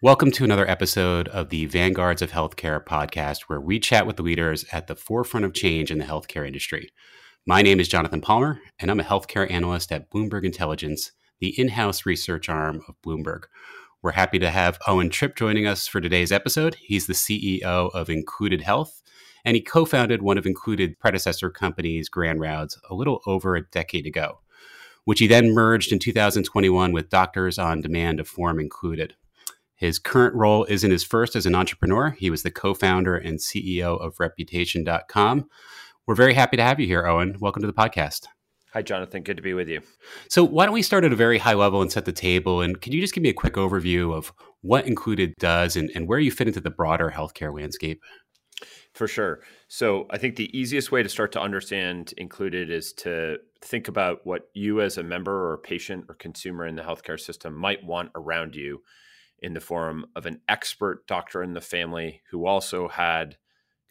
Welcome to another episode of the Vanguards of Healthcare podcast, where we chat with the leaders at the forefront of change in the healthcare industry. My name is Jonathan Palmer, and I'm a healthcare analyst at Bloomberg Intelligence, the in house research arm of Bloomberg. We're happy to have Owen Tripp joining us for today's episode. He's the CEO of Included Health, and he co founded one of Included predecessor companies, Grand Rounds, a little over a decade ago, which he then merged in 2021 with Doctors on Demand to form Included. His current role isn't his first as an entrepreneur. He was the co founder and CEO of Reputation.com. We're very happy to have you here, Owen. Welcome to the podcast. Hi, Jonathan. Good to be with you. So, why don't we start at a very high level and set the table? And can you just give me a quick overview of what Included does and, and where you fit into the broader healthcare landscape? For sure. So, I think the easiest way to start to understand Included is to think about what you, as a member or patient or consumer in the healthcare system, might want around you in the form of an expert doctor in the family who also had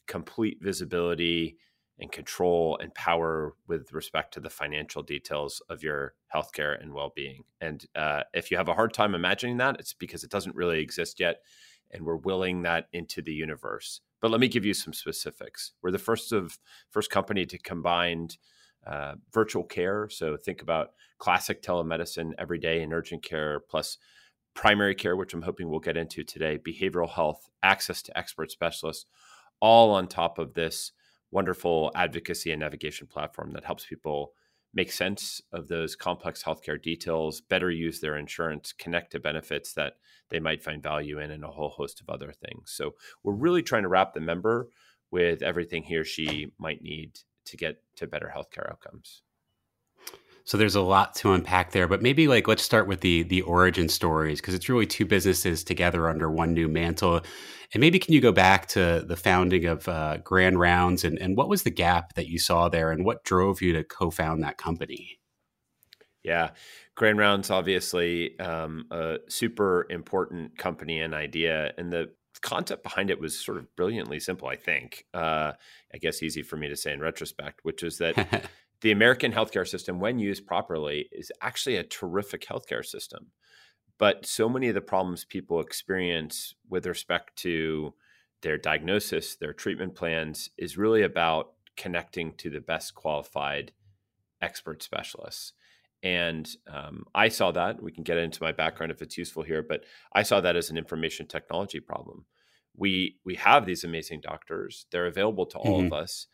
complete visibility and control and power with respect to the financial details of your healthcare and well-being. And uh, if you have a hard time imagining that, it's because it doesn't really exist yet, and we're willing that into the universe. But let me give you some specifics. We're the first of first company to combine uh, virtual care. So think about classic telemedicine every day in urgent care, plus primary care, which I'm hoping we'll get into today, behavioral health, access to expert specialists, all on top of this wonderful advocacy and navigation platform that helps people make sense of those complex healthcare details, better use their insurance, connect to benefits that they might find value in, and a whole host of other things. So we're really trying to wrap the member with everything he or she might need to get to better healthcare outcomes. So there's a lot to unpack there, but maybe like let's start with the the origin stories because it's really two businesses together under one new mantle. And maybe can you go back to the founding of uh, Grand Rounds and, and what was the gap that you saw there and what drove you to co-found that company? Yeah, Grand Rounds obviously um, a super important company and idea, and the concept behind it was sort of brilliantly simple. I think, uh, I guess, easy for me to say in retrospect, which is that the American healthcare system, when used properly, is actually a terrific healthcare system. But so many of the problems people experience with respect to their diagnosis, their treatment plans, is really about connecting to the best qualified expert specialists. And um, I saw that. We can get into my background if it's useful here, but I saw that as an information technology problem. We we have these amazing doctors; they're available to all mm-hmm. of us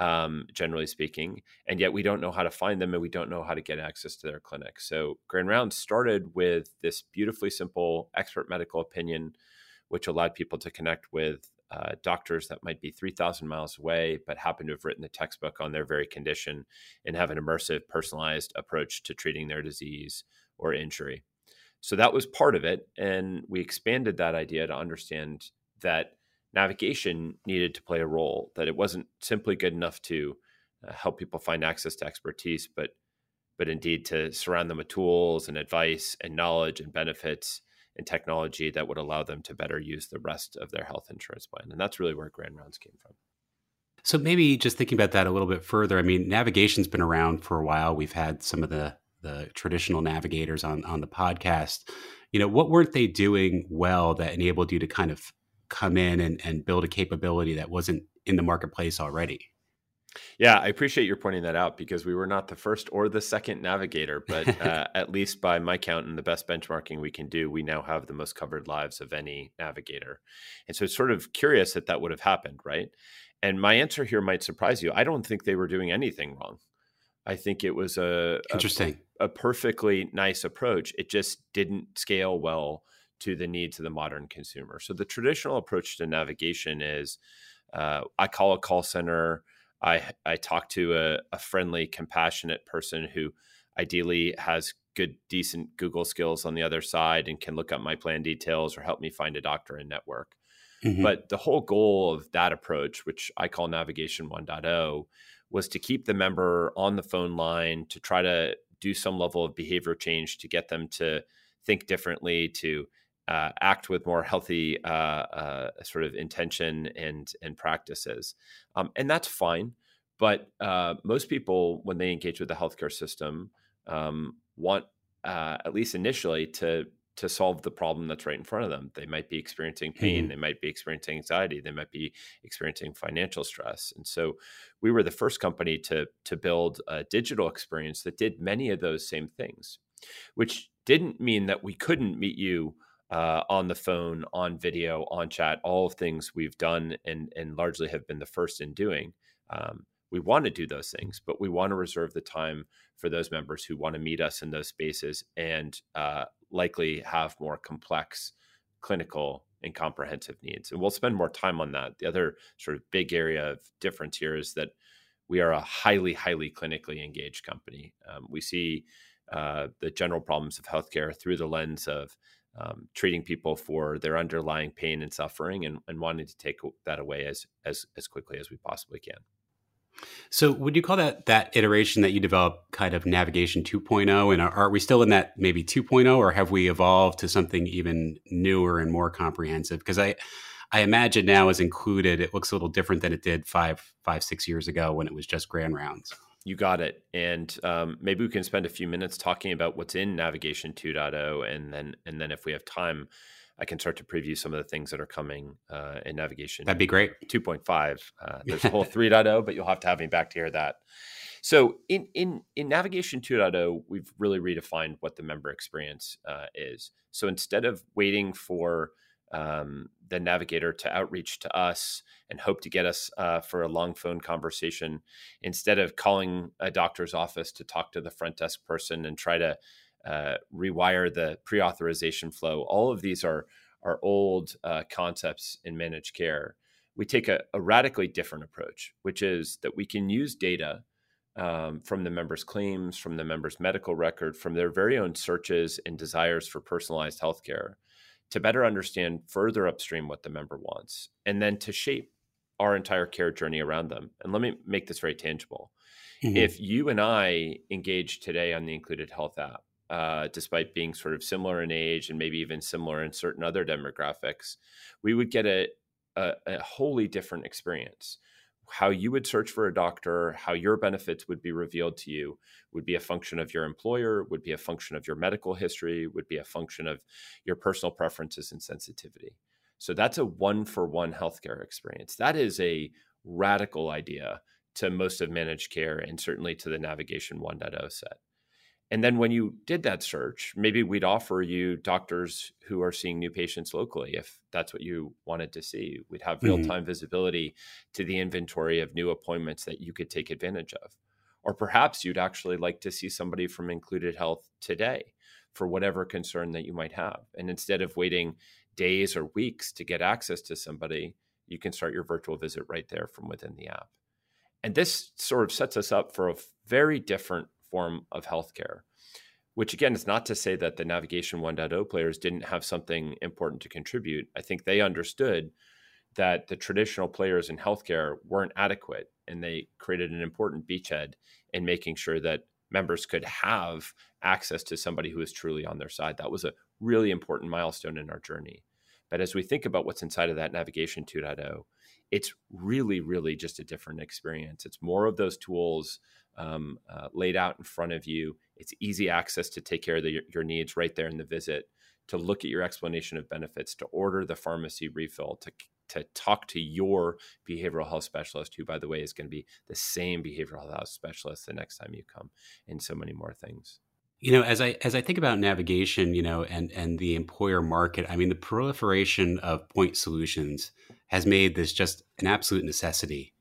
um, generally speaking, and yet we don't know how to find them and we don't know how to get access to their clinic. So Grand Rounds started with this beautifully simple expert medical opinion, which allowed people to connect with uh, doctors that might be 3,000 miles away, but happen to have written the textbook on their very condition and have an immersive, personalized approach to treating their disease or injury. So that was part of it. And we expanded that idea to understand that navigation needed to play a role, that it wasn't simply good enough to uh, help people find access to expertise, but but indeed to surround them with tools and advice and knowledge and benefits and technology that would allow them to better use the rest of their health insurance plan. And that's really where Grand Rounds came from. So maybe just thinking about that a little bit further, I mean, navigation's been around for a while. We've had some of the the traditional navigators on on the podcast. You know, what weren't they doing well that enabled you to kind of come in and, and build a capability that wasn't in the marketplace already. Yeah, I appreciate your pointing that out because we were not the first or the second navigator, but uh, at least by my count and the best benchmarking we can do, we now have the most covered lives of any navigator. And so it's sort of curious that that would have happened, right? And my answer here might surprise you. I don't think they were doing anything wrong. I think it was a interesting, a, a perfectly nice approach. It just didn't scale well to the needs of the modern consumer. So the traditional approach to navigation is uh, I call a call center. I I talk to a, a, friendly, compassionate person who ideally has good, decent Google skills on the other side and can look up my plan details or help me find a doctor in network. Mm-hmm. But the whole goal of that approach, which I call Navigation 1.0, was to keep the member on the phone line to try to do some level of behavior change to get them to think differently, to uh, act with more healthy uh, uh, sort of intention and and practices, um, and that's fine. But uh, most people, when they engage with the healthcare system, um, want uh, at least initially to to solve the problem that's right in front of them. They might be experiencing pain, mm-hmm. they might be experiencing anxiety, they might be experiencing financial stress. And so we were the first company to to build a digital experience that did many of those same things, which didn't mean that we couldn't meet you uh, on the phone, on video, on chat, all things we've done and and largely have been the first in doing. Um, we want to do those things, but we want to reserve the time for those members who want to meet us in those spaces and uh, likely have more complex clinical and comprehensive needs. And we'll spend more time on that. The other sort of big area of difference here is that we are a highly, highly clinically engaged company. Um, we see uh, the general problems of healthcare through the lens of um, treating people for their underlying pain and suffering and, and wanting to take that away as, as, as quickly as we possibly can. So, would you call that that iteration that you developed kind of navigation 2.0? And are, are, we still in that maybe 2.0, or have we evolved to something even newer and more comprehensive? Because I, I imagine now is included, it looks a little different than it did five, five, six years ago when it was just grand rounds. You got it. And um, maybe we can spend a few minutes talking about what's in navigation 2.0, and then and then if we have time, I can start to preview some of the things that are coming uh, in navigation. That'd be great. 2.5. Uh, there's a whole 3.0, but you'll have to have me back to hear that. So in in in navigation 2.0, we've really redefined what the member experience uh, is. So instead of waiting for um, the navigator to outreach to us and hope to get us uh, for a long phone conversation, instead of calling a doctor's office to talk to the front desk person and try to uh, rewire the pre-authorization flow. All of these are are old uh, concepts in managed care. We take a, a, radically different approach, which is that we can use data um, from the members' claims, from the members' medical record, from their very own searches and desires for personalized healthcare, to better understand further upstream what the member wants, and then to shape our entire care journey around them. And let me make this very tangible. Mm-hmm. If you and I engage today on the Included Health app, uh, despite being sort of similar in age and maybe even similar in certain other demographics, we would get a, a, a wholly different experience. How you would search for a doctor, how your benefits would be revealed to you, would be a function of your employer, would be a function of your medical history, would be a function of your personal preferences and sensitivity. So that's a one for one healthcare experience. That is a radical idea to most of managed care and certainly to the Navigation 1.0 set. And then when you did that search, maybe we'd offer you doctors who are seeing new patients locally if that's what you wanted to see. We'd have real time mm-hmm. visibility to the inventory of new appointments that you could take advantage of. Or perhaps you'd actually like to see somebody from Included Health today for whatever concern that you might have. And instead of waiting days or weeks to get access to somebody, you can start your virtual visit right there from within the app. And this sort of sets us up for a very different form of healthcare. Which again is not to say that the Navigation 1.0 players didn't have something important to contribute. I think they understood that the traditional players in healthcare weren't adequate and they created an important beachhead in making sure that members could have access to somebody who is truly on their side. That was a really important milestone in our journey. But as we think about what's inside of that Navigation 2.0, it's really, really just a different experience. It's more of those tools um, uh, laid out in front of you. It's easy access to take care of the, your needs right there in the visit, to look at your explanation of benefits, to order the pharmacy refill, to to talk to your behavioral health specialist, who, by the way, is going to be the same behavioral health specialist the next time you come, and so many more things. You know, as I as I think about navigation, you know, and and the employer market, I mean, the proliferation of point solutions has made this just an absolute necessity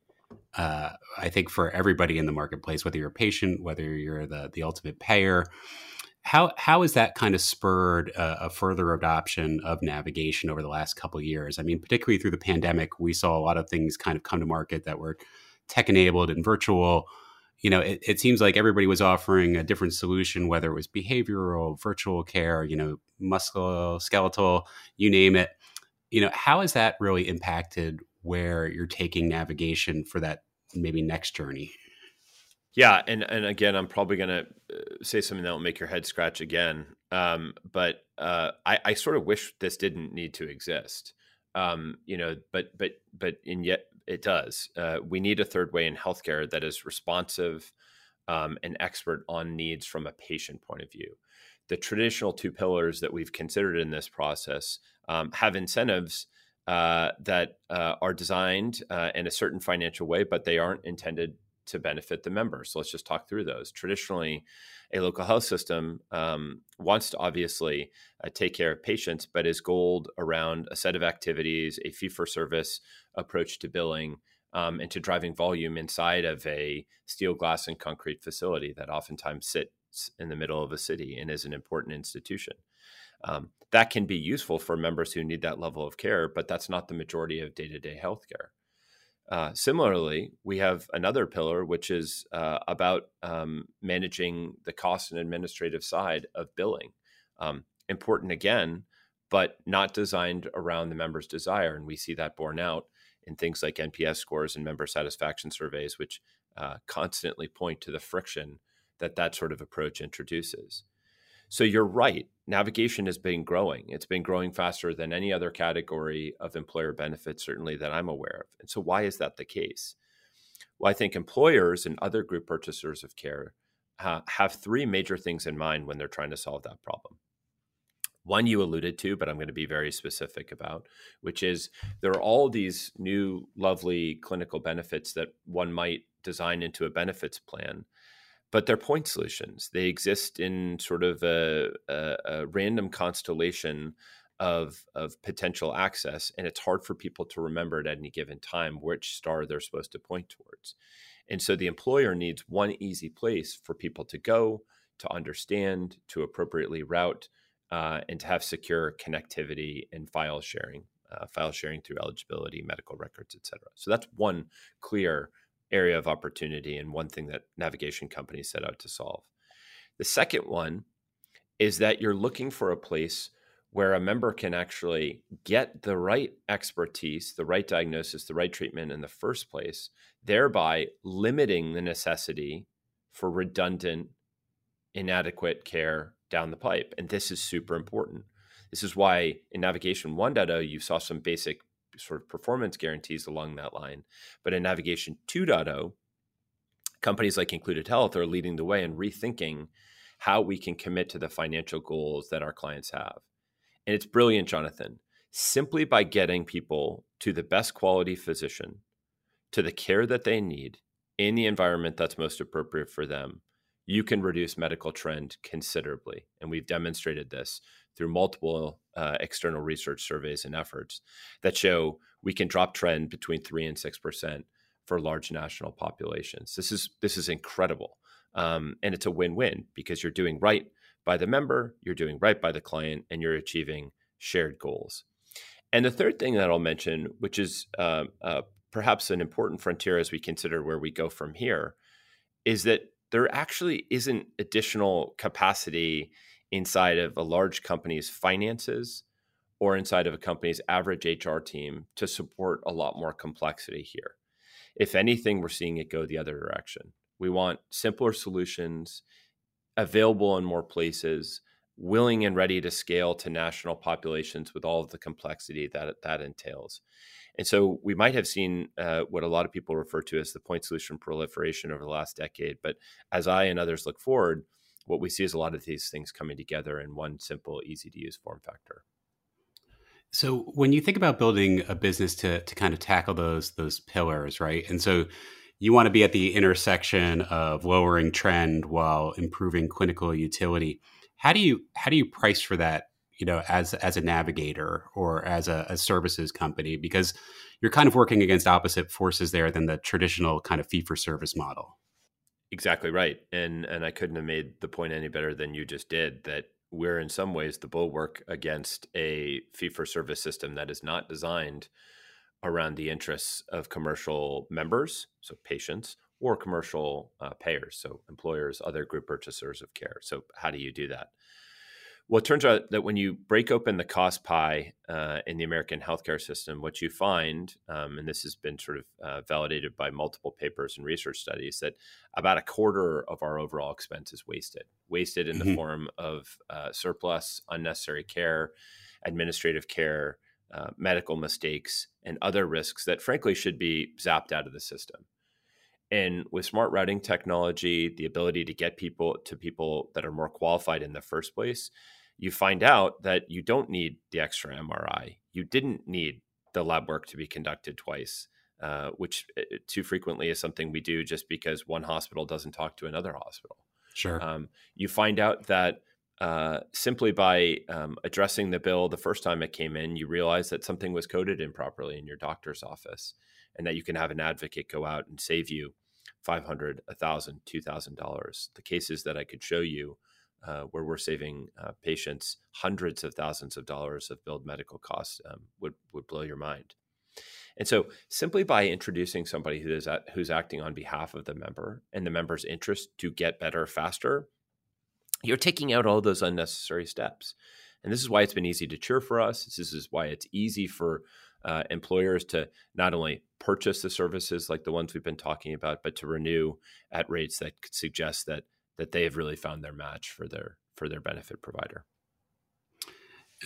uh, I think for everybody in the marketplace, whether you're a patient, whether you're the the ultimate payer, how how has that kind of spurred a, a further adoption of navigation over the last couple years? I mean, particularly through the pandemic, we saw a lot of things kind of come to market that were tech enabled and virtual. You know, it, it seems like everybody was offering a different solution, whether it was behavioral, virtual care, you know, musculoskeletal, you name it. You know, how has that really impacted where you're taking navigation for that maybe next journey? Yeah, and and again, I'm probably to uh, say something that will make your head scratch again. Um, but uh, I, I sort of wish this didn't need to exist. Um, you know, but but but and yet it does. Uh, we need a third way in healthcare that is responsive um, and expert on needs from a patient point of view. The traditional two pillars that we've considered in this process um, have incentives uh, that uh, are designed uh, in a certain financial way, but they aren't intended to benefit the members. So let's just talk through those. Traditionally, a local health system um, wants to obviously uh, take care of patients, but is gold around a set of activities, a fee for service approach to billing, um, and to driving volume inside of a steel, glass, and concrete facility that oftentimes sits in the middle of a city and is an important institution. Um, that can be useful for members who need that level of care, but that's not the majority of day to day healthcare. Uh, similarly, we have another pillar, which is uh, about um, managing the cost and administrative side of billing. Um, important again, but not designed around the member's desire. And we see that borne out in things like NPS scores and member satisfaction surveys, which uh, constantly point to the friction that that sort of approach introduces. So you're right. Navigation has been growing. It's been growing faster than any other category of employer benefits, certainly that I'm aware of. And so, why is that the case? Well, I think employers and other group purchasers of care uh, have three major things in mind when they're trying to solve that problem. One you alluded to, but I'm going to be very specific about, which is there are all these new, lovely clinical benefits that one might design into a benefits plan but they're point solutions. They exist in sort of a, a, a, random constellation of of potential access, and it's hard for people to remember at any given time which star they're supposed to point towards. And so the employer needs one easy place for people to go, to understand, to appropriately route, uh, and to have secure connectivity and file sharing, uh, file sharing through eligibility, medical records, et cetera. So that's one clear area of opportunity and one thing that navigation companies set out to solve. The second one is that you're looking for a place where a member can actually get the right expertise, the right diagnosis, the right treatment in the first place, thereby limiting the necessity for redundant, inadequate care down the pipe. And this is super important. This is why in Navigation 1.0, you saw some basic sort of performance guarantees along that line. But in Navigation 2.0, companies like Included Health are leading the way and rethinking how we can commit to the financial goals that our clients have. And it's brilliant, Jonathan. Simply by getting people to the best quality physician, to the care that they need in the environment that's most appropriate for them, you can reduce medical trend considerably. And we've demonstrated this through multiple uh, external research surveys and efforts that show we can drop trend between three and six percent for large national populations. This is this is incredible, um, and it's a win-win because you're doing right by the member, you're doing right by the client, and you're achieving shared goals. And the third thing that I'll mention, which is uh, uh, perhaps an important frontier as we consider where we go from here, is that there actually isn't additional capacity inside of a large company's finances or inside of a company's average HR team to support a lot more complexity here. If anything, we're seeing it go the other direction. We want simpler solutions available in more places, willing and ready to scale to national populations with all of the complexity that that entails. And so we might have seen uh, what a lot of people refer to as the point solution proliferation over the last decade. But as I and others look forward, what we see is a lot of these things coming together in one simple, easy to use form factor. So when you think about building a business to to kind of tackle those those pillars, right? And so you want to be at the intersection of lowering trend while improving clinical utility. How do you how do you price for that, you know, as as a navigator or as a, a services company? Because you're kind of working against opposite forces there than the traditional kind of fee for service model. Exactly right. And and I couldn't have made the point any better than you just did that we're in some ways the bulwark against a fee for service system that is not designed around the interests of commercial members, so patients, or commercial uh, payers, so employers, other group purchasers of care. So, how do you do that? Well, it turns out that when you break open the cost pie uh, in the American healthcare system, what you find, um, and this has been sort of uh, validated by multiple papers and research studies, that about a quarter of our overall expense is wasted. Wasted in mm-hmm. the form of uh, surplus, unnecessary care, administrative care, uh, medical mistakes, and other risks that, frankly, should be zapped out of the system. And with smart routing technology, the ability to get people to people that are more qualified in the first place, you find out that you don't need the extra MRI. You didn't need the lab work to be conducted twice, uh, which uh, too frequently is something we do just because one hospital doesn't talk to another hospital. Sure. Um, you find out that uh, simply by um, addressing the bill the first time it came in, you realize that something was coded improperly in your doctor's office, and that you can have an advocate go out and save you five hundred, a thousand, two thousand dollars. The cases that I could show you uh, where we're saving uh, patients hundreds of thousands of dollars of billed medical costs um, would would blow your mind. And so, simply by introducing somebody who is at, who's acting on behalf of the member and the member's interest to get better faster, you're taking out all those unnecessary steps. And this is why it's been easy to cheer for us. This is why it's easy for uh, employers to not only purchase the services like the ones we've been talking about, but to renew at rates that could suggest that that they have really found their match for their for their benefit provider.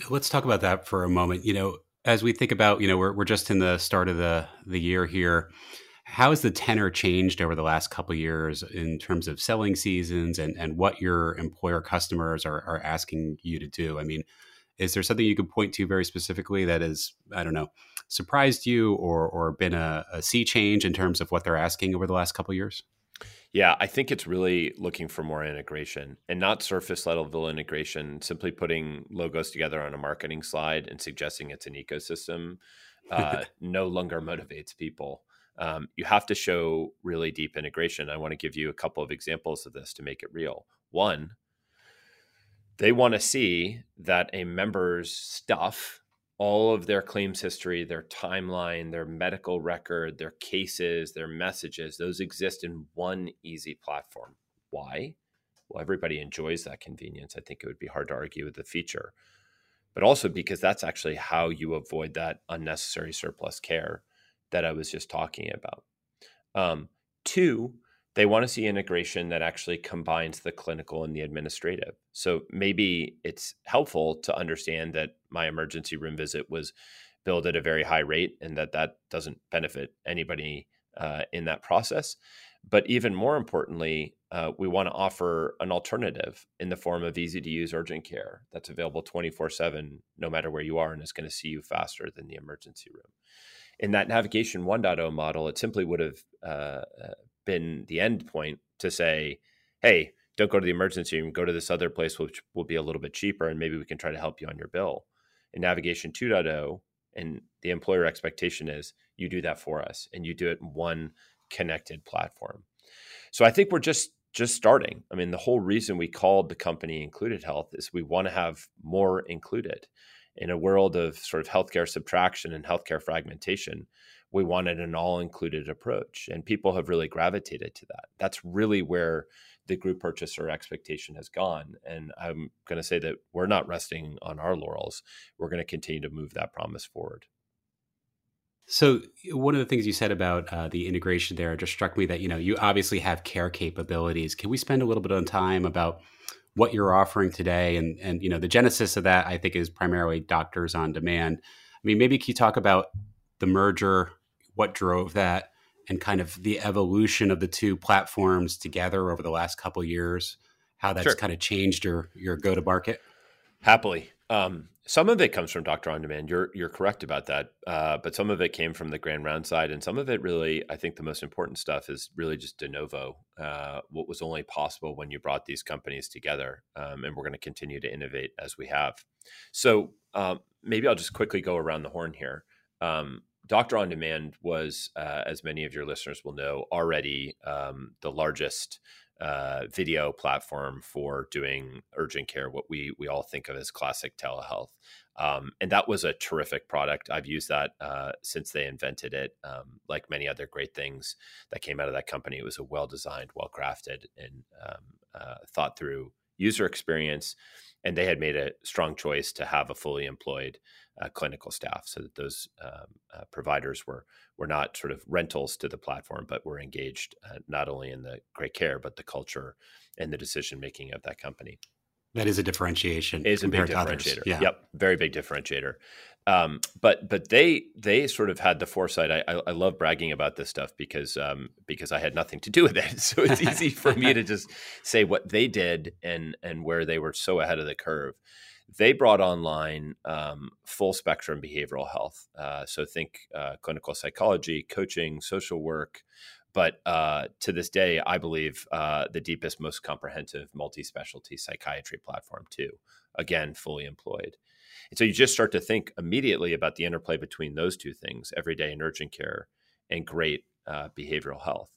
Let's talk about that for a moment. You know, as we think about, you know, we're we're just in the start of the the year here. How has the tenor changed over the last couple years in terms of selling seasons and and what your employer customers are are asking you to do? I mean, is there something you could point to very specifically that has I don't know surprised you or or been a, a sea change in terms of what they're asking over the last couple years? Yeah, I think it's really looking for more integration and not surface level integration, simply putting logos together on a marketing slide and suggesting it's an ecosystem uh, no longer motivates people. Um, you have to show really deep integration. I want to give you a couple of examples of this to make it real. One, they want to see that a member's stuff all of their claims history, their timeline, their medical record, their cases, their messages, those exist in one easy platform. Why? Well, everybody enjoys that convenience. I think it would be hard to argue with the feature, but also because that's actually how you avoid that unnecessary surplus care that I was just talking about. Um, two, they want to see integration that actually combines the clinical and the administrative. So maybe it's helpful to understand that my emergency room visit was billed at a very high rate and that that doesn't benefit anybody uh, in that process. But even more importantly, uh, we want to offer an alternative in the form of easy to use urgent care that's available 24 7, no matter where you are, and is going to see you faster than the emergency room. In that navigation 1.0 model, it simply would have uh, uh been the end point to say, hey, don't go to the emergency room, go to this other place, which will be a little bit cheaper, and maybe we can try to help you on your bill. In Navigation 2.0, and the employer expectation is you do that for us and you do it in one connected platform. So I think we're just just starting. I mean, the whole reason we called the company Included Health is we want to have more included. In a world of sort of healthcare subtraction and healthcare fragmentation, we wanted an all included approach. And people have really gravitated to that. That's really where the group purchaser expectation has gone. And I'm going to say that we're not resting on our laurels. We're going to continue to move that promise forward. So one of the things you said about uh, the integration there just struck me that you know you obviously have care capabilities. Can we spend a little bit of time about what you're offering today and and you know the genesis of that I think is primarily doctors on demand. I mean maybe can you talk about the merger what drove that and kind of the evolution of the two platforms together over the last couple years how that's sure. kind of changed your your go to market happily Um, some of it comes from Doctor on Demand. You're you're correct about that, uh, but some of it came from the Grand Round side, and some of it really, I think, the most important stuff is really just de novo. Uh, what was only possible when you brought these companies together, um, and we're going to continue to innovate as we have. So um, maybe I'll just quickly go around the horn here. Um, Doctor on Demand was, uh, as many of your listeners will know, already um, the largest uh, video platform for doing urgent care, what we we all think of as classic telehealth. Um, and that was a terrific product. I've used that uh, since they invented it. Um, like many other great things that came out of that company, it was a well designed, well crafted, and um, uh, thought through user experience. And they had made a strong choice to have a fully employed uh, clinical staff, so that those um, uh, providers were were not sort of rentals to the platform, but were engaged uh, not only in the great care, but the culture and the decision making of that company. That is a differentiation. It is a big differentiator. Yeah. Yep, very big differentiator. Um, but but they they sort of had the foresight. I, I, I love bragging about this stuff because um, because I had nothing to do with it, so it's easy for me to just say what they did and and where they were so ahead of the curve they brought online um, full spectrum behavioral health. Uh, so think uh, clinical psychology, coaching, social work. But uh, to this day, I believe uh, the deepest, most comprehensive multi specialty psychiatry platform, too. Again, fully employed. And so you just start to think immediately about the interplay between those two things everyday and urgent care and great uh, behavioral health.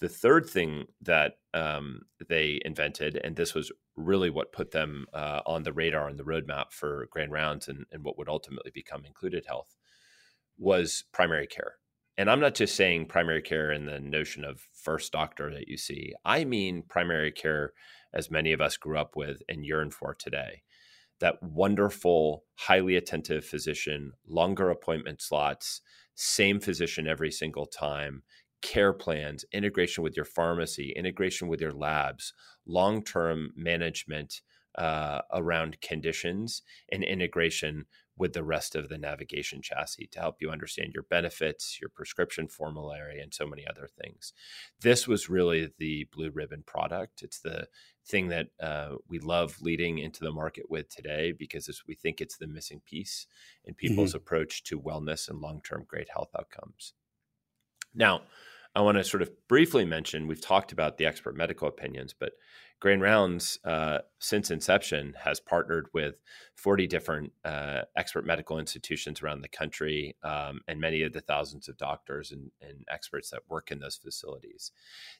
The third thing that um, they invented, and this was really what put them uh, on the radar and the roadmap for Grand Rounds and, and what would ultimately become Included Health, was primary care. And I'm not just saying primary care in the notion of first doctor that you see. I mean primary care as many of us grew up with and yearn for today. That wonderful, highly attentive physician, longer appointment slots, same physician every single time, care plans, integration with your pharmacy, integration with your labs, long term management uh, around conditions, and integration with the rest of the navigation chassis to help you understand your benefits, your prescription formulary, and so many other things. This was really the blue ribbon product. It's the thing that uh, we love leading into the market with today because we think it's the missing piece in people's mm-hmm. approach to wellness and long term great health outcomes. Now, I want to sort of briefly mention we've talked about the expert medical opinions, but Grand Rounds, uh, since inception, has partnered with 40 different uh, expert medical institutions around the country um, and many of the thousands of doctors and, and, experts that work in those facilities.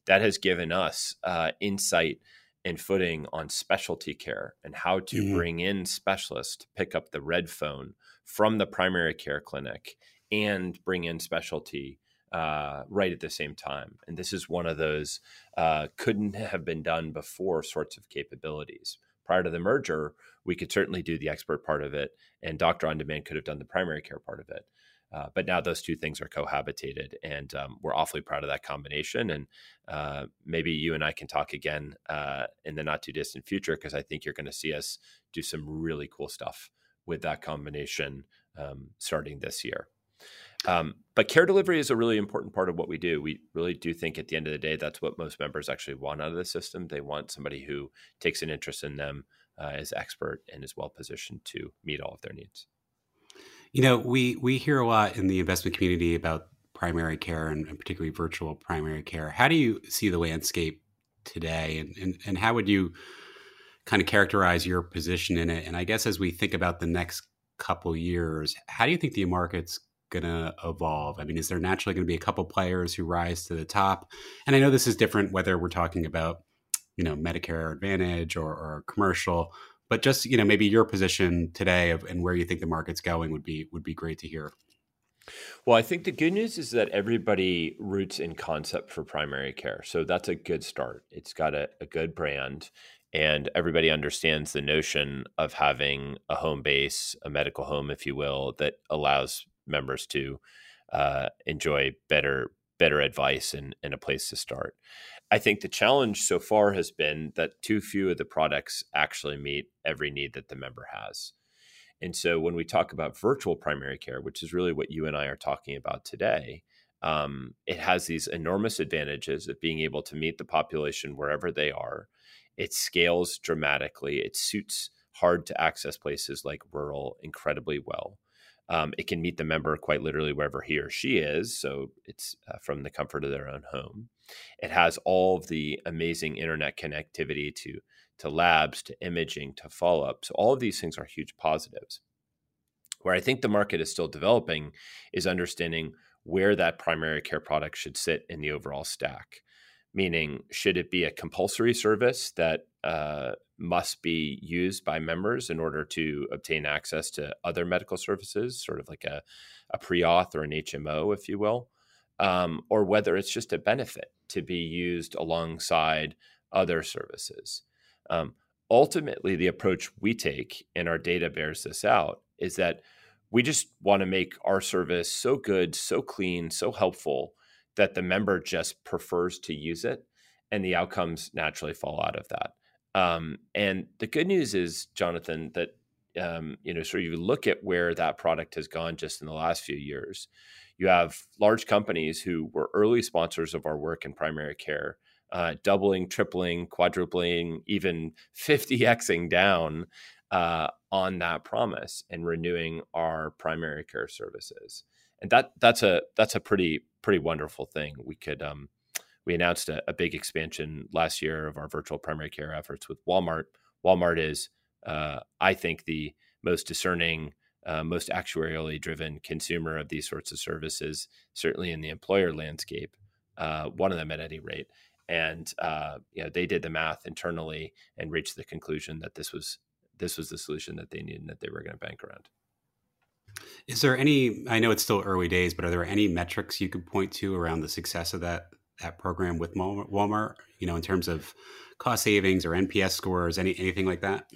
That has given us uh, insight and footing on specialty care and how to mm-hmm. bring in specialists to pick up the red phone from the primary care clinic and bring in specialty uh, right at the same time. And this is one of those uh, couldn't have been done before sorts of capabilities. Prior to the merger, we could certainly do the expert part of it, and Doctor on Demand could have done the primary care part of it. Uh, but now those two things are cohabitated, and um, we're awfully proud of that combination. And uh, maybe you and I can talk again uh, in the not too distant future because I think you're going to see us do some really cool stuff with that combination um, starting this year. Um, but care delivery is a really important part of what we do. We really do think at the end of the day, that's what most members actually want out of the system. They want somebody who takes an interest in them, uh, is expert, and is well positioned to meet all of their needs. You know, we we hear a lot in the investment community about primary care and, and particularly virtual primary care. How do you see the landscape today, and, and and how would you kind of characterize your position in it? And I guess as we think about the next couple years, how do you think the market's going to evolve? I mean, is there naturally going to be a couple players who rise to the top? And I know this is different whether we're talking about, you know, Medicare Advantage or, or commercial, but just you know, maybe your position today of, and where you think the market's going would be would be great to hear. Well, I think the good news is that everybody roots in concept for primary care. So that's a good start. It's got a, a good brand and everybody understands the notion of having a home base, a medical home, if you will, that allows members to uh, enjoy better better advice and, and a place to start. I think the challenge so far has been that too few of the products actually meet every need that the member has. And so when we talk about virtual primary care, which is really what you and I are talking about today, um, it has these enormous advantages of being able to meet the population wherever they are. It scales dramatically. It suits hard to access places like rural incredibly well. Um, it can meet the member quite literally wherever he or she is, so it's uh, from the comfort of their own home. It has all of the amazing internet connectivity to to labs, to imaging, to follow up. So all of these things are huge positives. Where I think the market is still developing is understanding where that primary care product should sit in the overall stack. Meaning, should it be a compulsory service that uh, must be used by members in order to obtain access to other medical services, sort of like a, a pre auth or an HMO, if you will, um, or whether it's just a benefit to be used alongside other services. Um, ultimately, the approach we take, and our data bears this out, is that we just want to make our service so good, so clean, so helpful that the member just prefers to use it, and the outcomes naturally fall out of that. Um, and the good news is, Jonathan, that um, you know, so you look at where that product has gone just in the last few years. You have large companies who were early sponsors of our work in primary care, uh, doubling, tripling, quadrupling, even 50xing down uh, on that promise and renewing our primary care services. And that that's a that's a pretty pretty wonderful thing. We could um, we announced a, a, big expansion last year of our virtual primary care efforts with Walmart. Walmart is, uh, I think, the most discerning, uh, most actuarially driven consumer of these sorts of services, certainly in the employer landscape. Uh, one of them at any rate and uh, you know they did the math internally and reached the conclusion that this was this was the solution that they needed and that they were going to bank around. Is there any? I know it's still early days, but are there any metrics you could point to around the success of that that program with Walmart? You know, in terms of cost savings or NPS scores, any anything like that?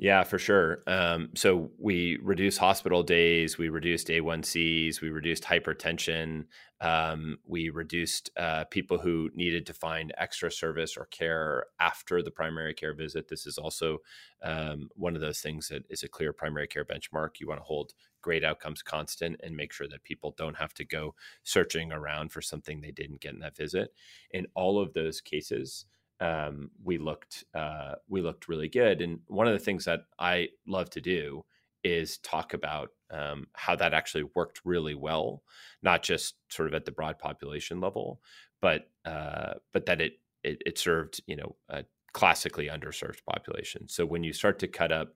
Yeah, for sure. Um, so we reduced hospital days, we reduced A1Cs, we reduced hypertension, um, we reduced uh, people who needed to find extra service or care after the primary care visit. This is also um, one of those things that is a clear primary care benchmark. You want to hold great outcomes constant and make sure that people don't have to go searching around for something they didn't get in that visit. In all of those cases, um, we looked uh, we looked really good. And one of the things that I love to do is talk about um, how that actually worked really well, not just sort of at the broad population level, but uh, but that it, it, it served you know a classically underserved population. So when you start to cut up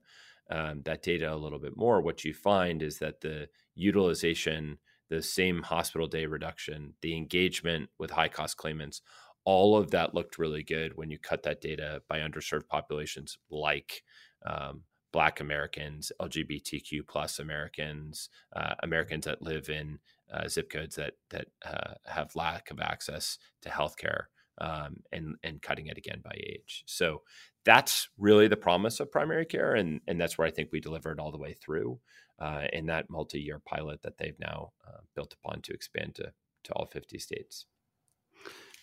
um, that data a little bit more, what you find is that the utilization, the same hospital day reduction, the engagement with high cost claimants, all of that looked really good when you cut that data by underserved populations like um, Black Americans, LGBTQ plus Americans, uh, Americans that live in uh, zip codes that that uh, have lack of access to healthcare, um, and and cutting it again by age. So that's really the promise of primary care, and and that's where I think we delivered all the way through uh, in that multi-year pilot that they've now uh, built upon to expand to to all 50 states.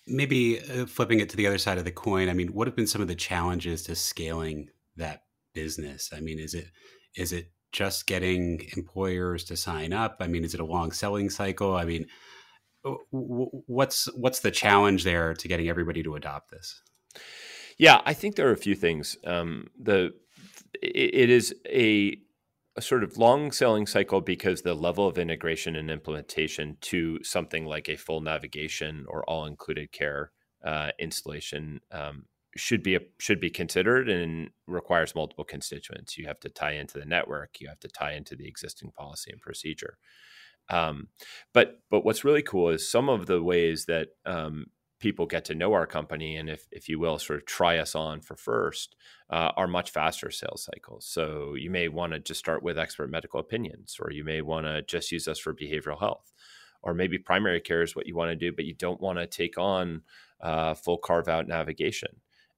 Maybe uh, flipping it to the other side of the coin i mean what have been some of the challenges to scaling that business? I mean is it is it just getting employers to sign up? I mean is it a long selling cycle? I mean what's what's the challenge there to getting everybody to adopt this yeah i think there are a few things um, the it, it is a a sort of long selling cycle because the level of integration and implementation to something like a full navigation or all included care uh, installation um, should be a, should be considered and requires multiple constituents. You have to tie into the network. You have to tie into the existing policy and procedure. Um, but but what's really cool is some of the ways that um, people get to know our company and if, if you will sort of try us on for first uh, are much faster sales cycles so you may want to just start with expert medical opinions or you may want to just use us for behavioral health or maybe primary care is what you want to do but you don't want to take on uh, full carve out navigation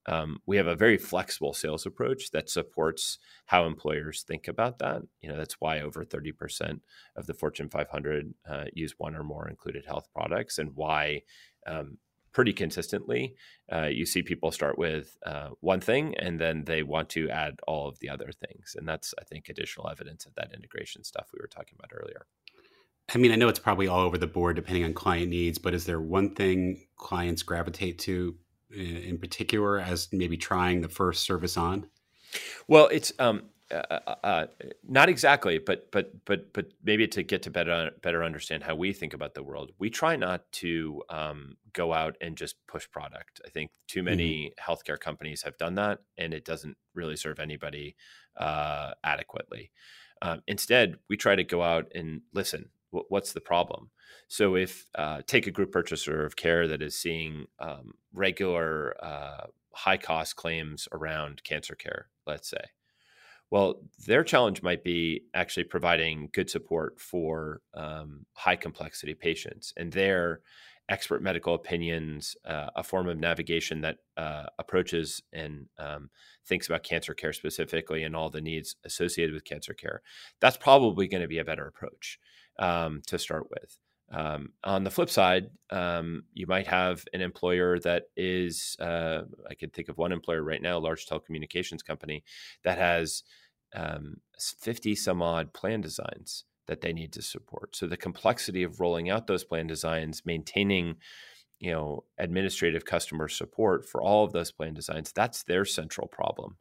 um, we have a very flexible sales approach that supports how employers think about that. You know, that's why over 30% of the Fortune 500 uh, use one or more included health products, and why um, pretty consistently. Uh, you see people start with uh, one thing and then they want to add all of the other things. And that's, I think, additional evidence of that integration stuff we were talking about earlier. I mean, I know it's probably all over the board depending on client needs, but is there one thing clients gravitate to in particular as maybe trying the first service on? Well, it's um, uh, uh, not exactly, but but but but maybe to get to better better understand how we think about the world, we try not to um, go out and just push product. I think too many mm-hmm. healthcare companies have done that, and it doesn't really serve anybody uh, adequately. Um, instead, we try to go out and listen. W- what's the problem? So, if uh, take a group purchaser of care that is seeing um, regular uh, high cost claims around cancer care, let's say well, their challenge might be actually providing good support for um, high complexity patients and their expert medical opinions, uh, a form of navigation that uh, approaches and um, thinks about cancer care specifically and all the needs associated with cancer care. That's probably going to be a better approach um, to start with. Um, on the flip side, um, you might have an employer that is, uh, I can think of one employer right now, a large telecommunications company that has um, 50 some odd plan designs that they need to support. So the complexity of rolling out those plan designs, maintaining, you know, administrative customer support for all of those plan designs, that's their central problem.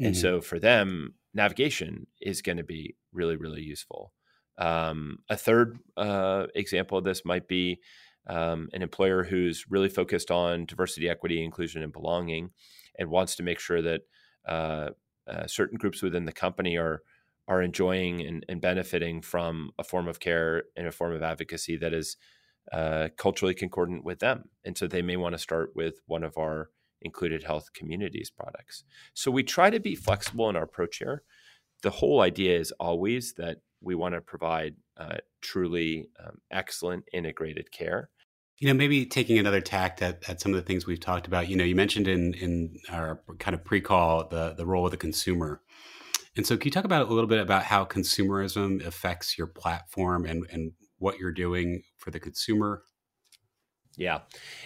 Mm-hmm. And so for them, navigation is going to be really, really useful. Um, a third uh, example of this might be um, an employer who's really focused on diversity, equity, inclusion, and belonging, and wants to make sure that uh, uh, certain groups within the company are are enjoying and, and, benefiting from a form of care and a form of advocacy that is uh, culturally concordant with them, and so they may want to start with one of our included health communities products. So we try to be flexible in our approach here. The whole idea is always that we want to provide uh, truly um, excellent integrated care you know, maybe taking another tact at, at some of the things we've talked about. You know, you mentioned in in our kind of pre-call the the role of the consumer. And so, can you talk about a little bit about how consumerism affects your platform and and what you're doing for the consumer? Yeah,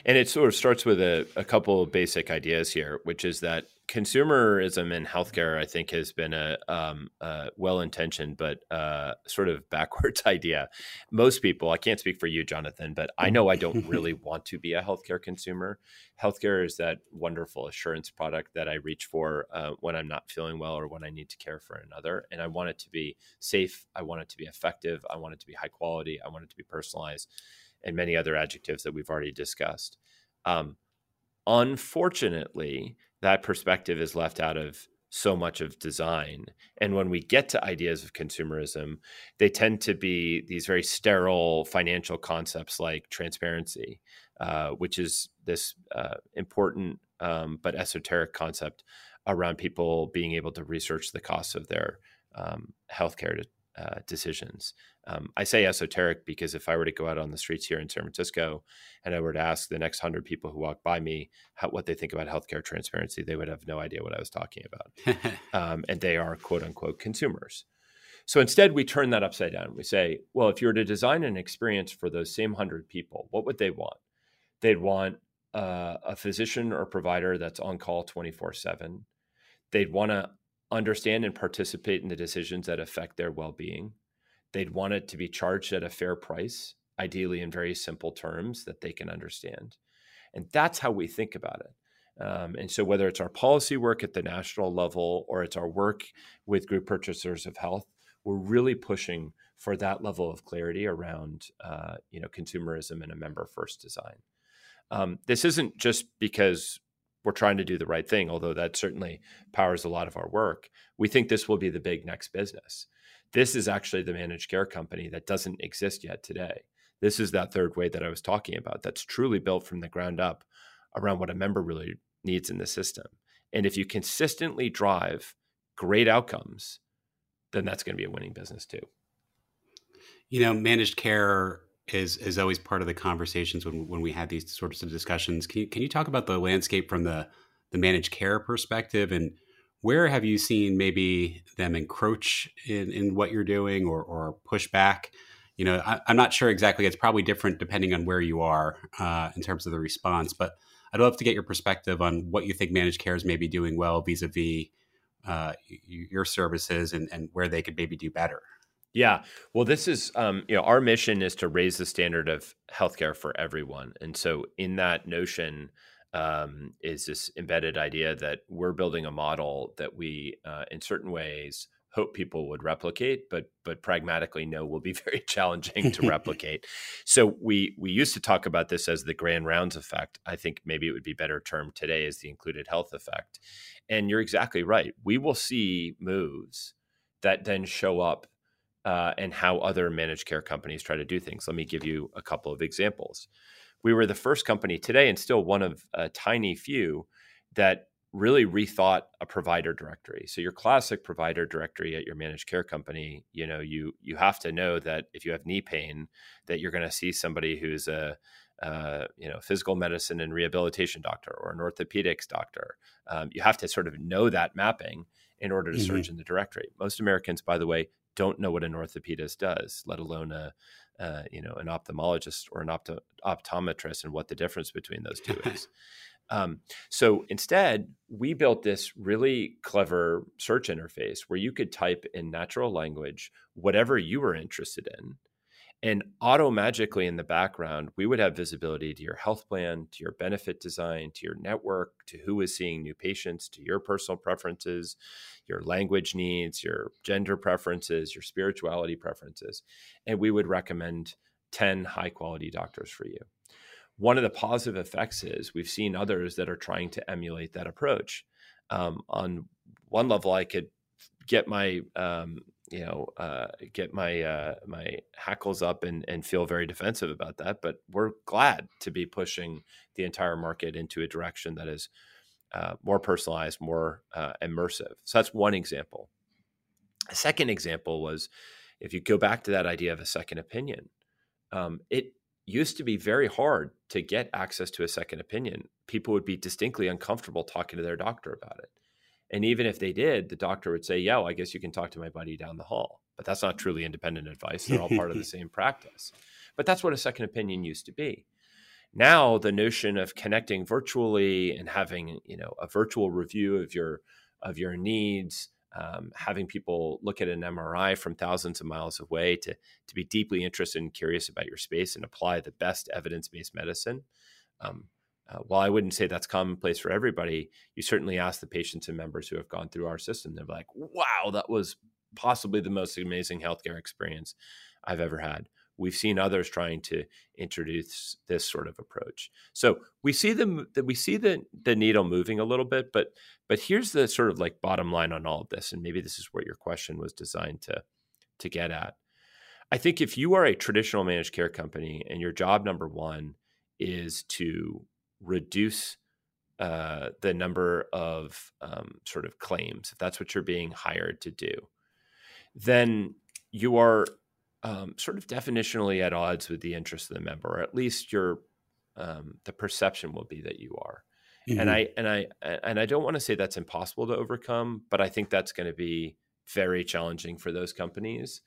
and it sort of starts with a, a couple of basic ideas here, which is that consumerism in healthcare, I think, has been a, um, a well-intentioned but uh, sort of backwards idea. Most people, I can't speak for you, Jonathan, but I know I don't really want to be a healthcare consumer. Healthcare is that wonderful assurance product that I reach for uh, when I'm not feeling well or when I need to care for another, and I want it to be safe. I want it to be effective. I want it to be high quality. I want it to be personalized, and many other adjectives that we've already discussed. Um, unfortunately that perspective is left out of so much of design. And when we get to ideas of consumerism, they tend to be these very sterile financial concepts like transparency, uh, which is this uh, important um, but esoteric concept around people being able to research the costs of their um, healthcare uh, decisions. Um, I say esoteric because if I were to go out on the streets here in San Francisco and I were to ask the next hundred people who walk by me how, what they think about healthcare transparency, they would have no idea what I was talking about. um, and they are quote unquote consumers. So instead, we turn that upside down. We say, well, if you were to design an experience for those same hundred people, what would they want? They'd want uh, a physician or provider that's on call 24 7. They'd want to understand and participate in the decisions that affect their well-being. They'd want it to be charged at a fair price, ideally in very simple terms that they can understand. And that's how we think about it. Um, and so, whether it's our policy work at the national level or it's our work with group purchasers of health, we're really pushing for that level of clarity around, uh, you know, consumerism and a member-first design. Um, this isn't just because we're trying to do the right thing, although that certainly powers a lot of our work. We think this will be the big next business. This is actually the managed care company that doesn't exist yet today. This is that third way that I was talking about that's truly built from the ground up around what a member really needs in the system. And if you consistently drive great outcomes, then that's going to be a winning business too. You know, managed care is is always part of the conversations when when we had these sorts of discussions. Can you, can you talk about the landscape from the the managed care perspective and where have you seen maybe them encroach in, in what you're doing or, or push back? You know, I, am not sure exactly. It's probably different depending on where you are uh, in terms of the response. But I'd love to get your perspective on what you think managed care is maybe doing well vis-a-vis uh, your services and, and where they could maybe do better. Yeah. Well, this is, um, you know, our mission is to raise the standard of healthcare for everyone. And so, in that notion, um, is this embedded idea that we're building a model that we, uh, in certain ways, hope people would replicate, but but pragmatically know will be very challenging to replicate. so we we used to talk about this as the grand rounds effect. I think maybe it would be better term today as the included health effect. And you're exactly right. We will see moves that then show up uh, and how other managed care companies try to do things. Let me give you a couple of examples. We were the first company today, and still one of a tiny few that really rethought a provider directory. So your classic provider directory at your managed care company, you know, you you have to know that if you have knee pain, that you're going to see somebody who's a uh, you know physical medicine and rehabilitation doctor or an orthopedics doctor. Um, you have to sort of know that mapping in order to mm-hmm. search in the directory. Most Americans, by the way, don't know what an orthopedist does, let alone a uh, you know an ophthalmologist or an opto- optometrist and what the difference between those two is. Um, so instead, we built this really clever search interface where you could type in natural language whatever you were interested in. And auto magically in the background, we would have visibility to your health plan, to your benefit design, to your network, to who is seeing new patients, to your personal preferences, your language needs, your gender preferences, your spirituality preferences. And we would recommend 10 high quality doctors for you one of the positive effects is we've seen others that are trying to emulate that approach. Um, on one level, I could get my um, you know uh, get my uh, my hackles up and and feel very defensive about that. But we're glad to be pushing the entire market into a direction that is uh, more personalized, more uh, immersive. So that's one example. A second example was if you go back to that idea of a second opinion, um, it used to be very hard to get access to a second opinion. People would be distinctly uncomfortable talking to their doctor about it. And even if they did, the doctor would say, Yeah, well, I guess you can talk to my buddy down the hall. But that's not truly independent advice. They're all part of the same practice. But that's what a second opinion used to be. Now the notion of connecting virtually and having, you know, a virtual review of your of your needs, um, having people look at an MRI from thousands of miles away to, to be deeply interested and curious about your space and apply the best evidence based medicine. Um, uh, while I wouldn't say that's commonplace for everybody, you certainly ask the patients and members who have gone through our system, they're like, wow, that was possibly the most amazing healthcare experience I've ever had we've seen others trying to introduce this sort of approach. So we see the we see the the needle moving a little bit, but but here's the sort of like bottom line on all of this, and maybe this is what your question was designed to to get at. I think if you are a traditional managed care company and your job number one is to reduce uh, the number of um, sort of claims, if that's what you're being hired to do, then you are um, sort of definitionally at odds with the interest of the member, or at least your um, the perception will be that you are. Mm-hmm. And I and I and I don't want to say that's impossible to overcome, but I think that's going to be very challenging for those companies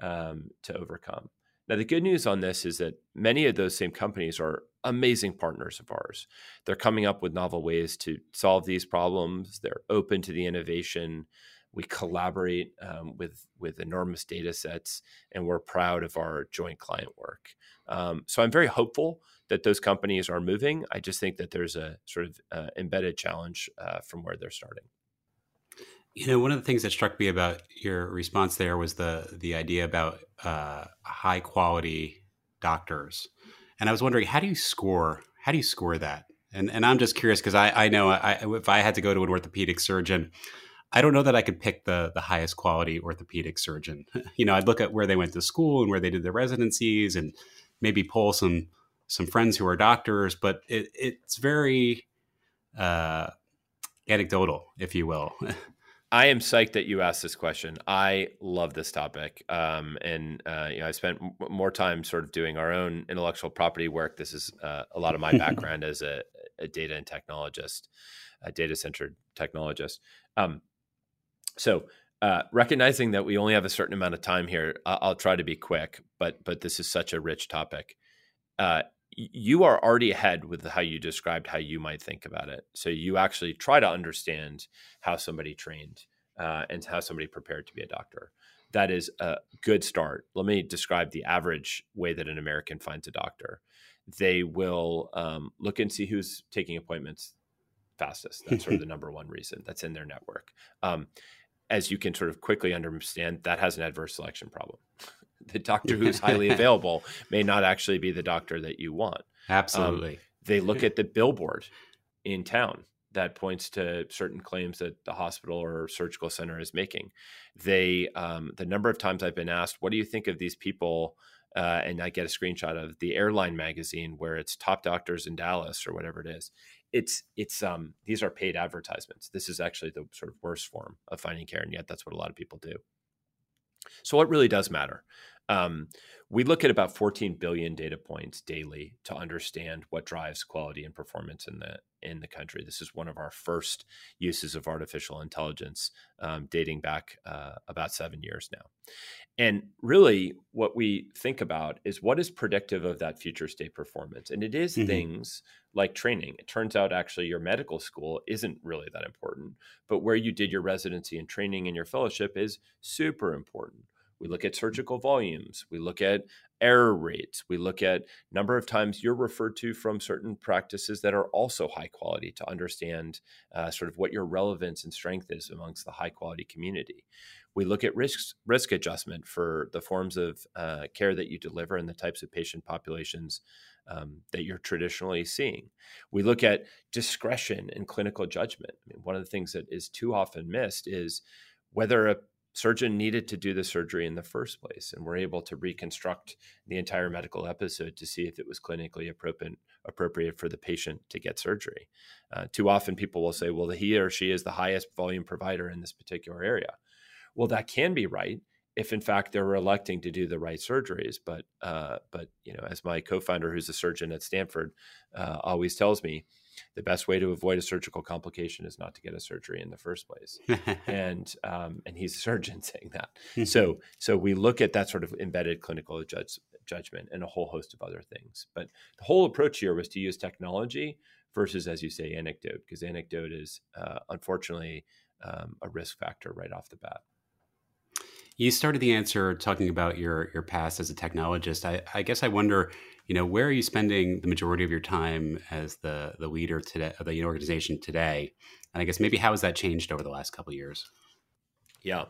um, to overcome. Now, the good news on this is that many of those same companies are amazing partners of ours. They're coming up with novel ways to solve these problems. They're open to the innovation. We collaborate um, with with enormous data sets, and we're proud of our joint client work. Um, so I'm very hopeful that those companies are moving. I just think that there's a sort of uh, embedded challenge uh, from where they're starting. You know, one of the things that struck me about your response there was the the idea about uh, high quality doctors, and I was wondering how do you score how do you score that? And and I'm just curious because I I know I, if I had to go to an orthopedic surgeon, I don't know that I could pick the the highest quality orthopedic surgeon. you know, I'd look at where they went to school and where they did their residencies, and maybe pull some some friends who are doctors. But it, it's very uh, anecdotal, if you will. I am psyched that you asked this question. I love this topic, um, and uh, you know, I spent m- more time sort of doing our own intellectual property work. This is uh, a lot of my background as a, a, data and technologist, a data centered technologist. Um, so uh, recognizing that we only have a certain amount of time here, I'll, I'll, try to be quick. But but this is such a rich topic. You are already ahead with how you described how you might think about it. So you actually try to understand how somebody trained uh, and how somebody prepared to be a doctor. That is a good start. Let me describe the average way that an American finds a doctor. They will um, look and see who's taking appointments fastest. That's sort of the number one reason that's in their network. Um, as you can sort of quickly understand, that has an adverse selection problem. The doctor who's highly available may not actually be the doctor that you want. Um, Absolutely. Um, they look at the billboard in town that points to certain claims that the hospital or surgical center is making. They, um, the number of times I've been asked, "What do you think of these people?" Uh, and I get a screenshot of the airline magazine where it's top doctors in Dallas or whatever it is. It's it's um these are paid advertisements. This is actually the sort of worst form of finding care, and yet that's what a lot of people do. So what really does matter? Um, we look at about 14 billion data points daily to understand what drives quality and performance in the in the country. This is one of our first uses of artificial intelligence, um, dating back uh, about seven years now. And really, what we think about is what is predictive of that future state performance, and it is mm-hmm. things like training. It turns out actually your medical school isn't really that important, but where you did your residency and training and your fellowship is super important we look at surgical volumes. We look at error rates. We look at number of times you're referred to from certain practices that are also high quality to understand uh, sort of what your relevance and strength is amongst the high quality community. We look at risk risk adjustment for the forms of uh, care that you deliver and the types of patient populations um, that you're traditionally seeing. We look at discretion and clinical judgment. I mean, one of the things that is too often missed is whether a surgeon needed to do the surgery in the first place and we're able to reconstruct the entire medical episode to see if it was clinically appropriate appropriate for the patient to get surgery. Uh, too often people will say well he or she is the highest volume provider in this particular area. Well that can be right if in fact they're electing to do the right surgeries but uh, but you know as my co-founder who's a surgeon at stanford uh, always tells me the best way to avoid a surgical complication is not to get a surgery in the first place. and um, and he's a surgeon saying that. so so we look at that sort of embedded clinical judge, judgment and a whole host of other things. But the whole approach here was to use technology versus, as you say, anecdote, because anecdote is uh, unfortunately um, a risk factor right off the bat. You started the answer talking about your your past as a technologist. I, I guess I wonder you know where are you spending the majority of your time as the the leader today of the organization today? And i guess maybe how has that changed over the last couple years? Yeah.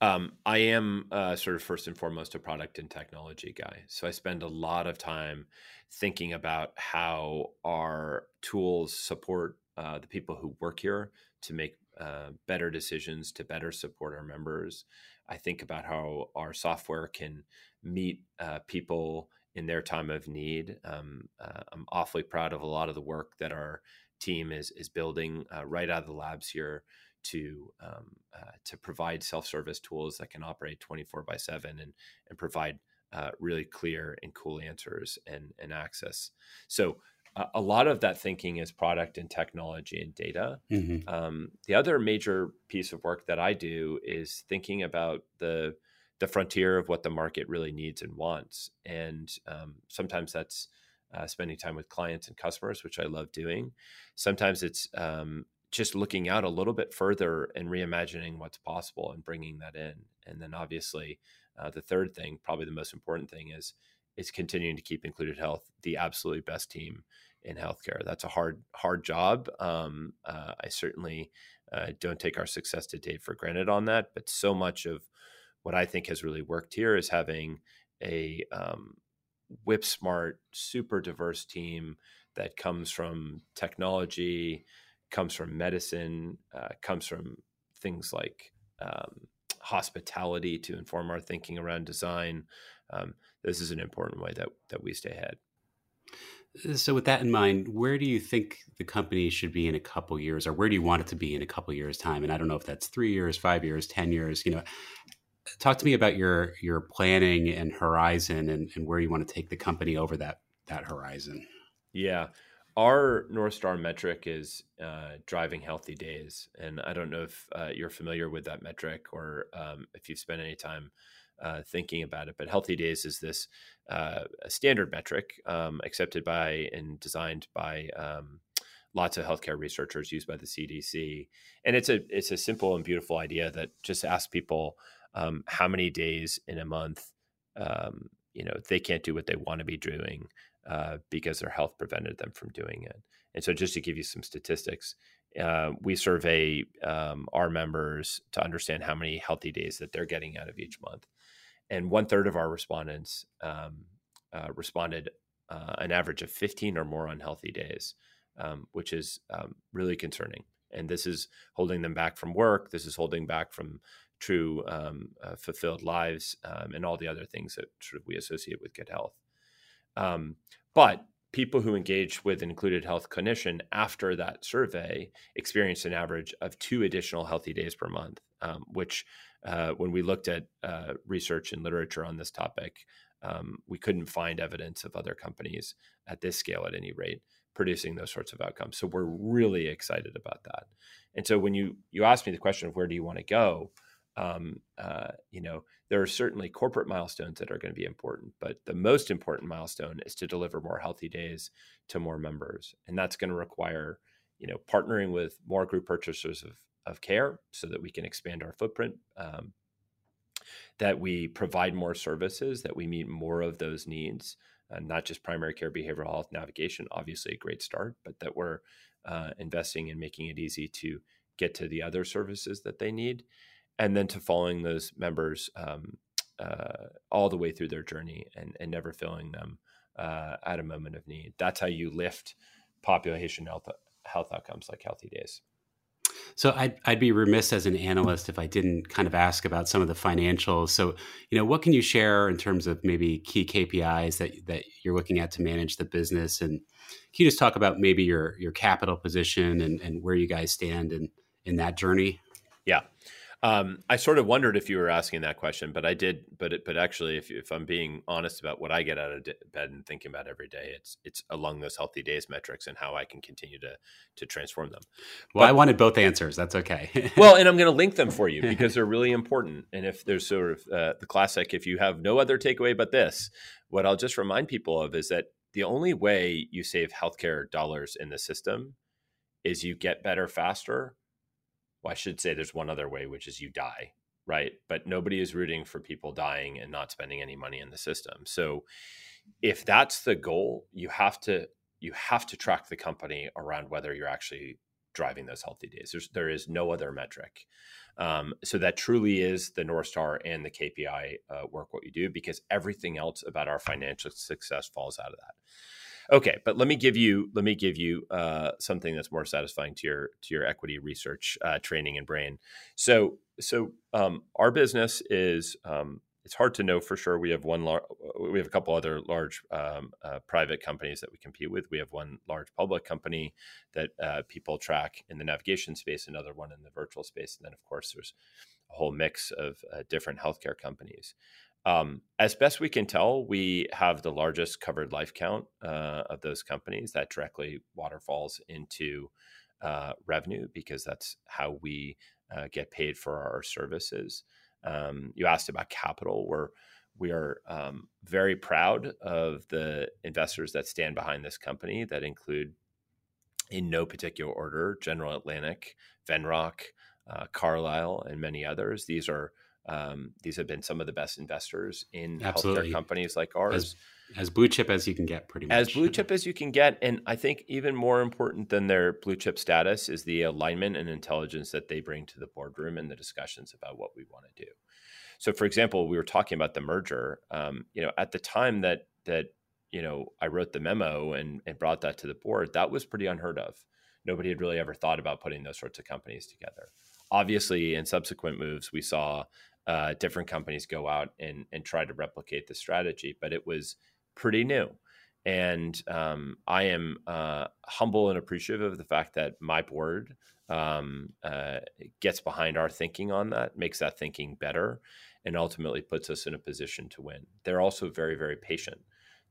Um, i am uh, sort of first and foremost a product and technology guy. So i spend a lot of time thinking about how our tools support uh, the people who work here to make uh, better decisions to better support our members. I think about how our software can meet uh, people in their time of need. Um, uh, I'm awfully proud of a lot of the work that our team is is building uh, right out of the labs here to um, uh, to provide self service tools that can operate 24 by seven and and provide uh, really clear and cool answers and and access. So. Uh, a lot of that thinking is product and technology and data. Mm-hmm. Um, the other major piece of work that I do is thinking about the the frontier of what the market really needs and wants. And um, sometimes that's uh, spending time with clients and customers, which I love doing. Sometimes it's um, just looking out a little bit further and reimagining what's possible and bringing that in. And then obviously, uh, the third thing, probably the most important thing, is is continuing to keep Included Health the absolutely best team in healthcare. That's a hard hard job. Um, uh, I certainly uh, don't take our success to date for granted on that, but so much of what I think has really worked here is having a um, whip smart, super diverse team that comes from technology, comes from medicine, uh, comes from things like um, hospitality to inform our thinking around design. Um, this is an important way that that we stay ahead. So, with that in mind, where do you think the company should be in a couple years, or where do you want it to be in a couple years' time? And I don't know if that's three years, five years, ten years. You know, talk to me about your your planning and horizon and, and where you want to take the company over that that horizon. Yeah. Our north star metric is uh, driving healthy days and i don't know if uh, you're familiar with that metric or um, if you've spent any time uh, thinking about it but healthy days is this uh, standard metric um, accepted by and designed by um, lots of healthcare researchers used by the cdc and it's a it's a simple and beautiful idea that just asks people um, how many days in a month um, you know they can't do what they want to be doing uh, because their health prevented them from doing it and so just to give you some statistics uh, we survey um, our members to understand how many healthy days that they're getting out of each month. And one third of our respondents um, uh, responded uh, an average of 15 or more unhealthy days, um, which is um, really concerning. And this is holding them back from work. This is holding back from true um, uh, fulfilled lives um, and all the other things that sort of we associate with good health. but people who engaged with an included health clinician after that survey experienced an average of two additional healthy days per month, um, which, uh, when we looked at uh, research and literature on this topic, um, we couldn't find evidence of other companies at this scale, at any rate, producing those sorts of outcomes. So we're really excited about that. And so when you you ask me the question of where do you want to go, um, uh, you know, there are certainly corporate milestones that are going to be important, but the most important milestone is to deliver more healthy days to more members, and that's going to require, you know, partnering with more group purchasers of of care so that we can expand our footprint. Um, that we provide more services, that we meet more of those needs, uh, not just primary care, behavioral health, navigation, obviously a great start, but that we're uh, investing in making it easy to get to the other services that they need and then to following those members um, uh, all the way through their journey and, and never failing them uh, at a moment of need. That's how you lift population health, health outcomes like healthy days. So I'd, I'd be remiss as an analyst if I didn't kind of ask about some of the financials. So, you know, what can you share in terms of maybe key KPIs that, that you're looking at to manage the business? And can you just talk about maybe your, your capital position and, and where you guys stand in, in that journey? Yeah. Um, I sort of wondered if you were asking that question, but I did. But it, but actually, if, if I'm being honest about what I get out of bed and thinking about every day, it's it's along those healthy days metrics and how I can continue to to transform them. Well, but, I wanted both answers. That's okay. well, and I'm going to link them for you because they're really important. And if there's sort of uh, the classic, if you have no other takeaway but this, what I'll just remind people of is that the only way you save healthcare dollars in the system is you get better faster well, I should say there's one other way, which is you die, right? But nobody is rooting for people dying and not spending any money in the system. So if that's the goal, you have to you have to track the company around whether you're actually driving those healthy days. There's, there is no other metric. Um, so that truly is the North Star and the KPI uh, work what you do because everything else about our financial success falls out of that. Okay, but let me give you let me give you uh, something that's more satisfying to your to your equity research uh, training and brain. So so um, our business is um, it's hard to know for sure. We have one lar- we have a couple other large um, uh, private companies that we compete with. We have one large public company that uh, people track in the navigation space, another one in the virtual space, and then of course there's a whole mix of uh, different healthcare companies. Um, as best we can tell, we have the largest covered life count uh, of those companies that directly waterfalls into uh, revenue because that's how we uh, get paid for our services. Um, you asked about capital. We're we are um, very proud of the investors that stand behind this company that include, in no particular order, General Atlantic, Venrock, uh, Carlyle, and many others. These are um, these have been some of the best investors in Absolutely. healthcare companies like ours. As, as, blue chip as you can get, pretty much. As blue chip as you can get. And I think even more important than their blue chip status is the alignment and intelligence that they bring to the boardroom and the discussions about what we want to do. So, for example, we were talking about the merger. Um, you know, at the time that that you know I wrote the memo and, and brought that to the board, that was pretty unheard of. Nobody had really ever thought about putting those sorts of companies together obviously in subsequent moves we saw uh, different companies go out and and try to replicate the strategy, but it was pretty new. And um, I am uh, humble and appreciative of the fact that my board um, uh, gets behind our thinking on that, makes that thinking better, and ultimately puts us in a position to win. They're also very, very patient.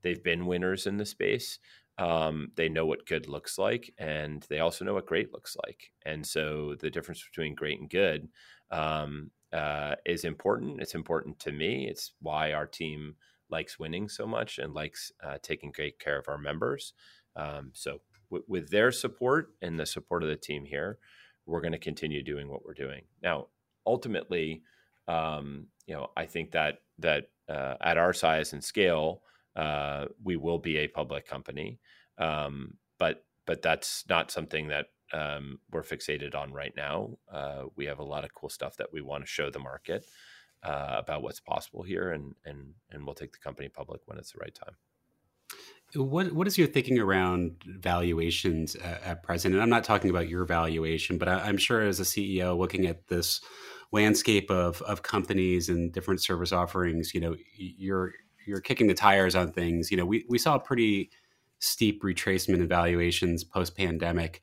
They've been winners in the space. Um, they know what good looks like, and they also know what great looks like. And so the difference between great and good um, uh, is important. It's important to me. It's why our team likes winning so much and likes uh, taking great care of our members. Um, so, w- with their support and the support of the team here, we're going to continue doing what we're doing. Now, ultimately, um, you know, I think that that uh, at our size and scale, uh, we will be a public company, um, but but that's not something that um, we're fixated on right now. Uh, we have a lot of cool stuff that we want to show the market uh, about what's possible here, and and and we'll take the company public when it's the right time. What what is your thinking around valuations at, at present? And I'm not talking about your valuation, but I, am sure as a CEO looking at this landscape of of companies and different service offerings, you know, you're you're kicking the tires on things. You know, we we saw a pretty steep retracement in valuations post pandemic.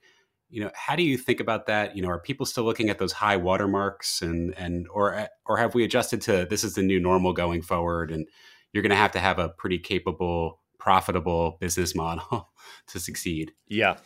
You know, how do you think about that? You know, are people still looking at those high watermarks and and or or have we adjusted to this is the new normal going forward and you're going to have to have a pretty capable, profitable business model to succeed? Yeah.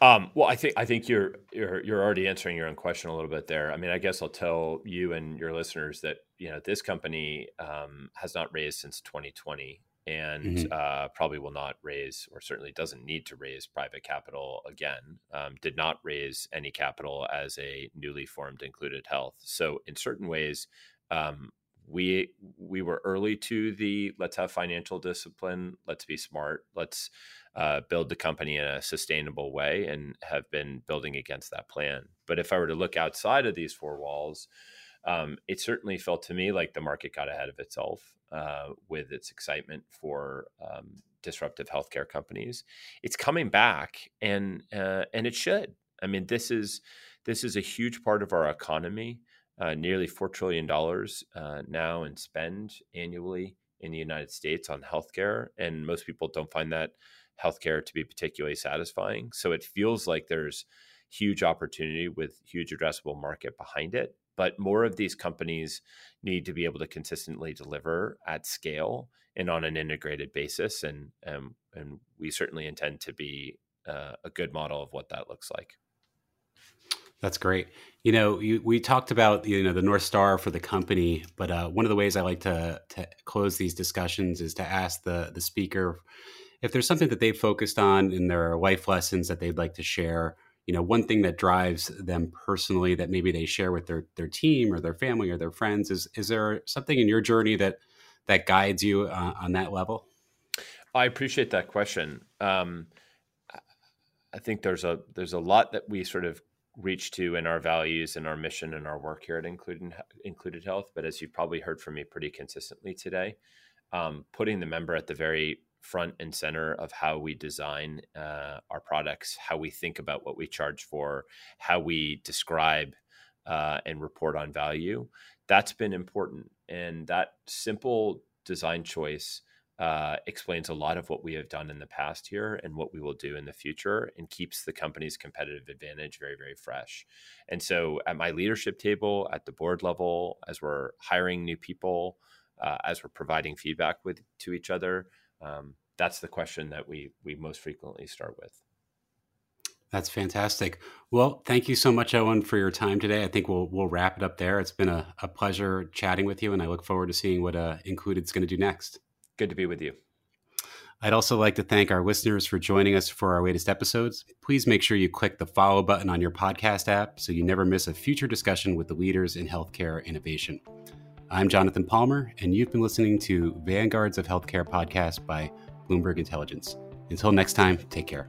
Um, well, I think I think you're you're you're already answering your own question a little bit there. I mean, I guess I'll tell you and your listeners that you know this company um, has not raised since 2020, and mm-hmm. uh, probably will not raise, or certainly doesn't need to raise private capital again. Um, did not raise any capital as a newly formed Included Health. So, in certain ways, um, we we were early to the let's have financial discipline, let's be smart, let's uh, build the company in a sustainable way, and have been building against that plan. But if I were to look outside of these four walls, um, it certainly felt to me like the market got ahead of itself uh, with its excitement for um, disruptive healthcare companies. It's coming back, and uh, and it should. I mean, this is this is a huge part of our economy. Uh, nearly four trillion dollars uh, now in spend annually in the United States on healthcare, and most people don't find that healthcare to be particularly satisfying. So it feels like there's huge opportunity with huge addressable market behind it but more of these companies need to be able to consistently deliver at scale and on an integrated basis and um, and we certainly intend to be uh, a good model of what that looks like. That's great. You know you, we talked about you know the north star for the company but uh, one of the ways i like to, to close these discussions is to ask the the speaker if there's something that they've focused on in their life lessons that they'd like to share you know one thing that drives them personally that maybe they share with their their team or their family or their friends is is there something in your journey that that guides you uh, on that level? I appreciate that question. Um, i think there's a there's a lot that we sort of reach to in our values and our mission and our work here at included included health but as you've probably heard from me pretty consistently today um, putting the member at the very front and center of how we design uh, our products, how we think about what we charge for, how we describe uh, and report on value. That's been important. And that simple design choice uh, explains a lot of what we have done in the past here and what we will do in the future and keeps the company's competitive advantage very, very fresh. And so at my leadership table, at the board level, as we're hiring new people, uh, as we're providing feedback with to each other, um, that's the question that we we most frequently start with. That's fantastic. Well, thank you so much, Owen, for your time today. I think we'll we'll wrap it up there. It's been a, a pleasure chatting with you, and I look forward to seeing what uh, Included's going to do next. Good to be with you. I'd also like to thank our listeners for joining us for our latest episodes. Please make sure you click the follow button on your podcast app so you never miss a future discussion with the leaders in healthcare innovation. I'm Jonathan Palmer, and you've been listening to Vanguards of Healthcare podcast by Bloomberg Intelligence. Until next time, take care.